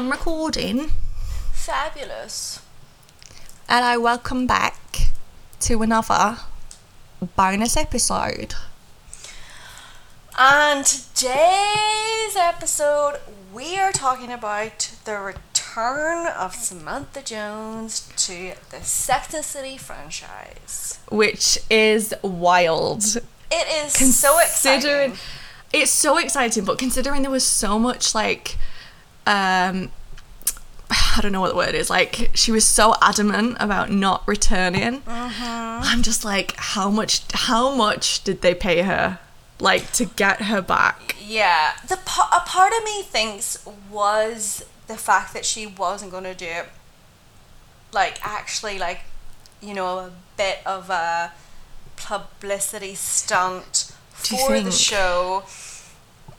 am recording. Fabulous. Hello, welcome back to another bonus episode. And today's episode, we are talking about the return of Samantha Jones to the Sex and City franchise. Which is wild. It is so exciting. It's so exciting, but considering there was so much like um I don't know what the word is. Like she was so adamant about not returning. Uh-huh. I'm just like, how much? How much did they pay her, like, to get her back? Yeah, the a part of me thinks was the fact that she wasn't going to do it, like actually, like you know, a bit of a publicity stunt for the show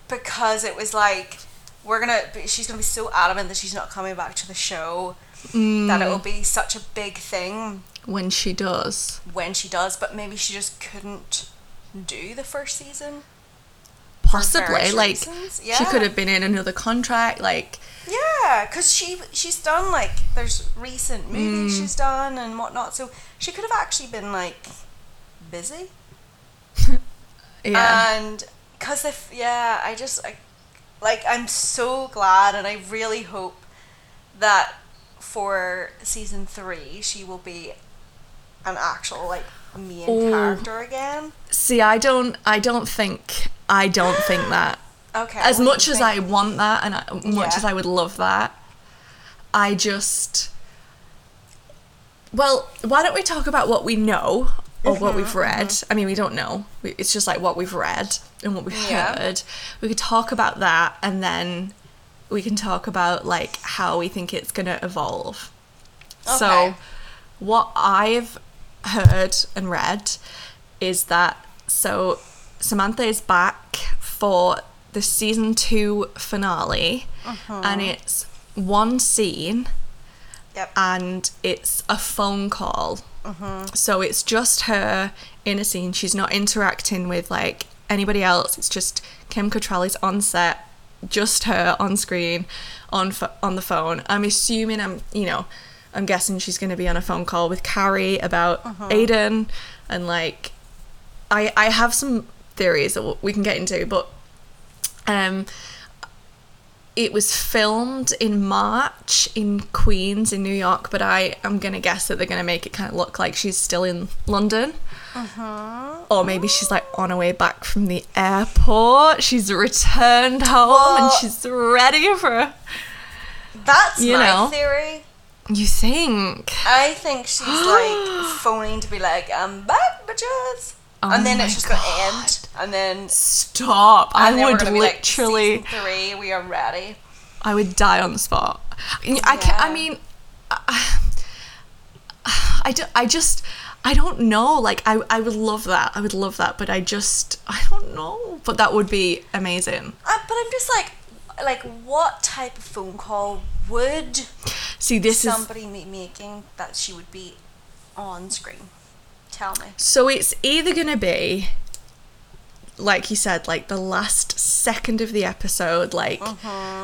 because it was like we're gonna. She's gonna be so adamant that she's not coming back to the show that it will be such a big thing When she does, when she does, but maybe she just couldn't do the first season. possibly, like, reasons, she could have been in another contract. Like, Yeah, because she she's done like there's recent Mm. movies she's done and whatnot, so she could have actually been like busy. yeah, And because if yeah, I just I, like I'm so glad, and I really hope that for season three she will be an actual like main Oh. character again. see, I don't, I don't think, I don't think that. Okay. as much as I want that and I, much Yeah. as I would love that, I just. Well, why don't we talk about what we know or what Mm-hmm, we've read? I mean, we don't know. We- It's just like what we've read and what we've Yeah. heard. We could talk about that and then we can talk about like how we think it's going to evolve. Okay. So, what I've heard and read is that so Samantha is back for the season two finale, Uh-huh. and it's one scene Yep. and it's a phone call. Uh-huh. So it's just her in a scene. She's not interacting with like anybody else. It's just Kim Cattrall's on set, just her on screen, on pho- on the phone. I'm assuming I'm you know, I'm guessing she's going to be on a phone call with Carrie about Aiden and like, I I have some theories that we can get into, but um it was filmed in March in Queens in New York, but I am gonna guess that they're gonna make it kind of look like she's still in London, Uh-huh. or maybe she's like on her way back from the airport. She's returned home and she's ready for. That's you my know. theory. You think? I think she's like phoning to be like, I'm back, bitches. Oh and then it's just going to end. And then, Stop! I and we're would like, literally. season three, we are ready. I would die on the spot. I can I mean, I, I, do, I just, I don't know. Like, I, I would love that. I would love that, but I just, I don't know. But that would be amazing. Uh, but I'm just like, like, what type of phone call would See, this is somebody be making that she would be on screen? Tell me. so. It's either gonna be, like you said, like the last second of the episode, like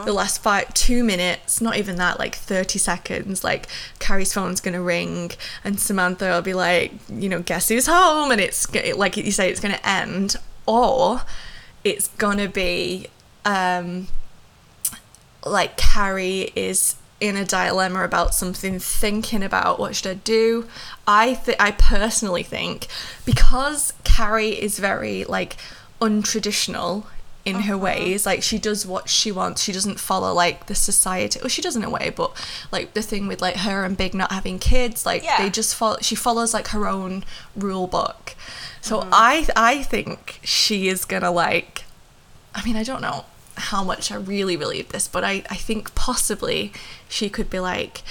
the last five, two minutes, not even that, like thirty seconds. Like Carrie's phone's gonna ring, and Samantha will be like, you know, guess who's home, and it's like you say, it's gonna end, or it's gonna be, um, like Carrie is in a dilemma about something, thinking about what should I do. I th- I personally think because Carrie is very like untraditional in her uh-huh. ways, like she does what she wants. She doesn't follow like the society. Well, she does in a way, but like the thing with like her and Big not having kids, like Yeah. they just follow. She follows like her own rule book. So mm-hmm. I I think she is gonna like I mean, I don't know how much I really believe this, but I, I think possibly she could be like,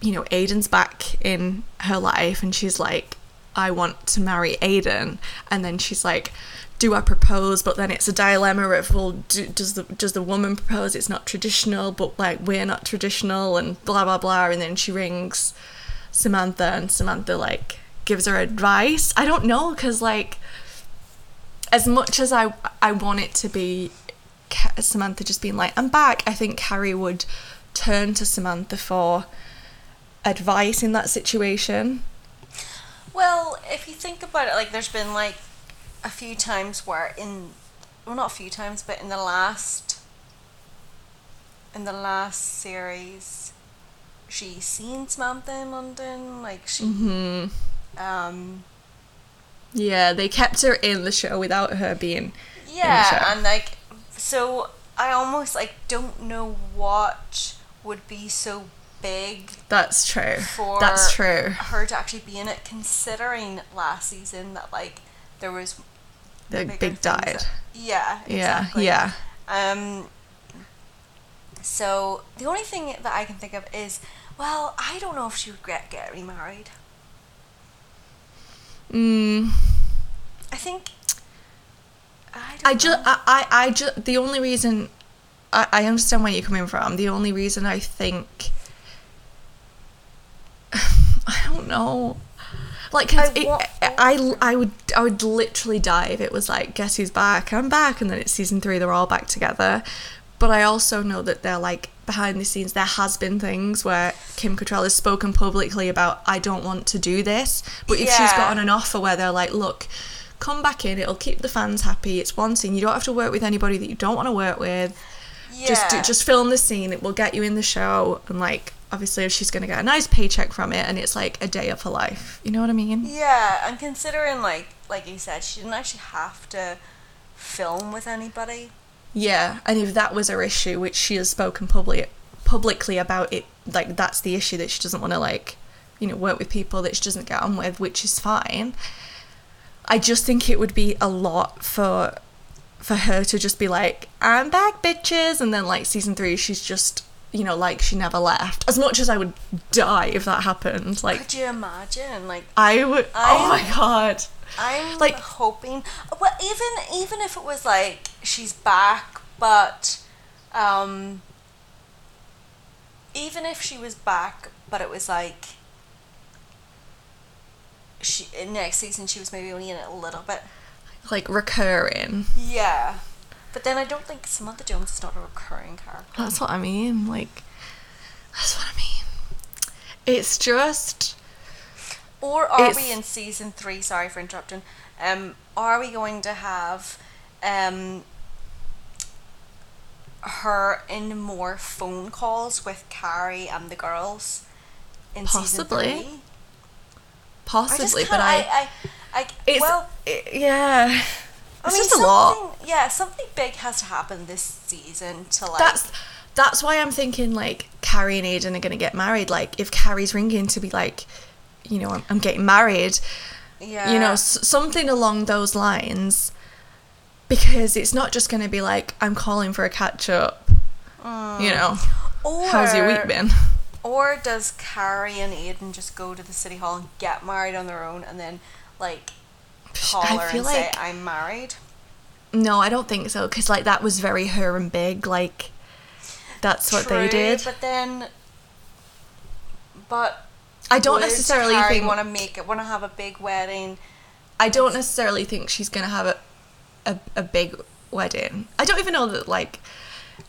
you know, Aiden's back in her life and she's like, I want to marry Aiden. And then she's like, do I propose? But then it's a dilemma of, well, do, does the does the woman propose? It's not traditional, but like we're not traditional and blah, blah, blah. And then she rings Samantha and Samantha like gives her advice. I don't know because like as much as I I want it to be Samantha just being like I'm back, I think Carrie would turn to Samantha for advice in that situation. Well, if you think about it, like there's been like a few times where in well not a few times, but in the last in the last series she's seen Samantha in London, like she hmm um Yeah, they kept her in the show without her being. yeah, and like so I almost like don't know what would be so big That's true. for That's true. her to actually be in it considering last season that like there was The big things died. that- yeah Yeah, exactly. yeah. um so the only thing that I can think of is well I don't know if she would get get remarried Mm, I think I I just. I, I, I just, the only reason, I, I understand where you're coming from. The only reason I think, I don't know, like, I it, I, I would, I would literally die if it was like, guess who's back? I'm back, and then it's season three, they're all back together. But I also know that they're like behind the scenes. There has been things where Kim Cattrall has spoken publicly about, I don't want to do this. But if she's Yeah. gotten an offer where they're like, look, come back in, it'll keep the fans happy. It's one scene. You don't have to work with anybody that you don't want to work with. yeah. Just do, just film the scene. It will get you in the show. And like, obviously, she's gonna get a nice paycheck from it, and it's like a day of her life. You know what I mean? yeah and considering like like you said she didn't actually have to film with anybody Yeah. And if that was her issue, which she has spoken publicly publicly about it, like that's the issue that she doesn't want to like, you know, work with people that she doesn't get on with, which is fine. I just think it would be a lot for for her to just be like, I'm back, bitches, and then like season three, she's just, you know, like she never left. As much as I would die if that happened, like could you imagine like I would. oh my god. I'm Like- hoping. Well, even even if it was like she's back, but um, even if she was back, but it was like she next season she was maybe only in it a little bit. Like recurring. Yeah, but then I don't think Samantha Jones is not a recurring character. That's what I mean. Like, that's what I mean. It's just. Or are It's- we in season three? Sorry for interrupting. Um, are we going to have um her in more phone calls with Carrie and the girls in Possibly. season three? Possibly, I but I. I, I, I it's, well, it- yeah. I It's mean, just a lot. Yeah, something big has to happen this season to like. That's that's why I'm thinking like Carrie and Aiden are gonna get married. Like if Carrie's ringing to be like, you know, I'm, I'm getting married. yeah. You know, s- something along those lines. Because it's not just gonna be like I'm calling for a catch up. Mm. You know, or, how's your week been? Or does Carrie and Aiden just go to the city hall and get married on their own and then like call I her feel and say I'm married? No, I don't think so. Because like that was very her and big. Like that's what they did. But then, but I don't necessarily think want to make it. Want to have a big wedding. I don't necessarily think she's gonna have a, a, a big wedding. I don't even know that like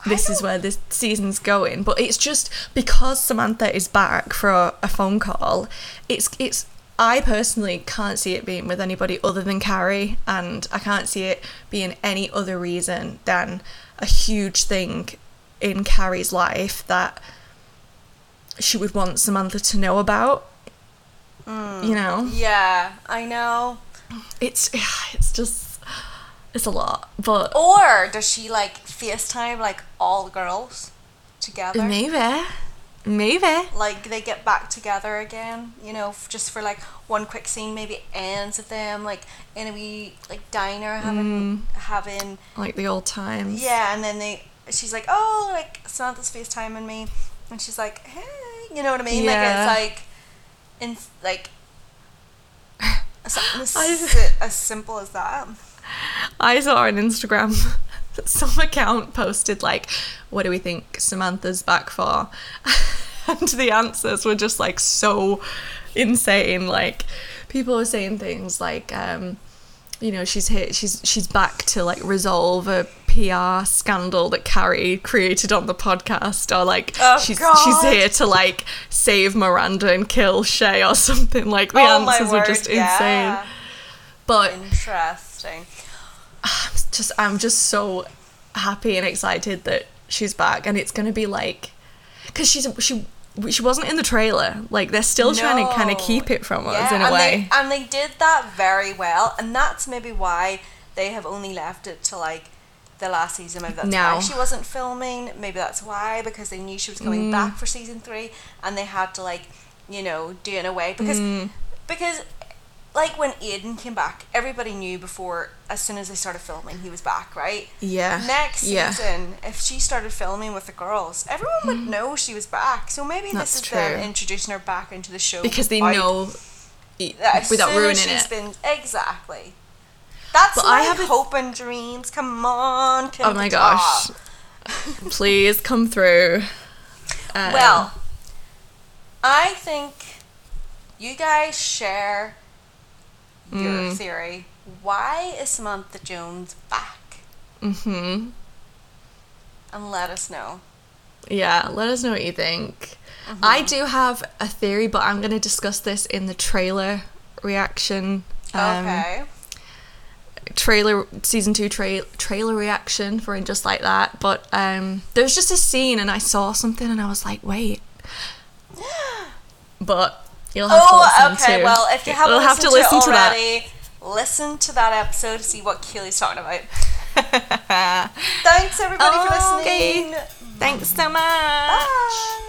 this is where this season's going, but it's just because Samantha is back for a, a phone call. It's it's I personally can't see it being with anybody other than Carrie, and I can't see it being any other reason than a huge thing in Carrie's life that she would want Samantha to know about. Mm. You know, Yeah, I know. it's it's just it's a lot, but Or does she like FaceTime like all the girls together? maybe, maybe. Like they get back together again, you know, f- just for like one quick scene, maybe ends of them like in a wee like diner having mm. having like the old times. yeah, and then they she's like, oh, like Samantha's FaceTiming me, and she's like, hey, you know what I mean? Yeah. Like it's like, in like. Something as, as simple as that. I saw on Instagram some account posted like, "What do we think Samantha's back for?" and the answers were just like so insane. Like people were saying things like, um, you know, she's here. She's she's back to like resolve a PR scandal that Carrie created on the podcast, or like Oh, she's God. she's here to like save Miranda and kill Che or something. Like the oh answers were just yeah. insane. But Interesting. just I'm just so happy and excited that she's back, and it's gonna be like, because she's she she wasn't in the trailer. Like they're still trying to kind of keep it from us in a and way. They, and they did that very well, and that's maybe why they have only left it to like the last season. Maybe that's Now. why she wasn't filming. Maybe that's why because they knew she was Mm. coming back for season three, and they had to like you know do it in a way because Mm. because like when Aiden came back, everybody knew before as soon as they started filming he was back, right? yeah. Next yeah. season, if she started filming with the girls, everyone would know she was back. So maybe That's this is them introducing her back into the show because they know that without ruining it. Been, exactly. That's But I have hope and dreams. Come on, Oh my gosh. Please come through. Um, Well, I think you guys share your Mm. theory. Why is Samantha Jones back? Mm-hmm. And let us know. Yeah, let us know what you think. Mm-hmm. I do have a theory, but I'm going to discuss this in the trailer reaction. Um, okay. Trailer season two tra- trailer reaction for just like that. But um, there was just a scene, and I saw something, and I was like, wait. But you'll have Oh, to listen okay. to. Well, if you haven't you'll have to listen to, to it that. already, listen to that episode to see what Keely's talking about. Thanks everybody for listening. Thanks so much. Bye.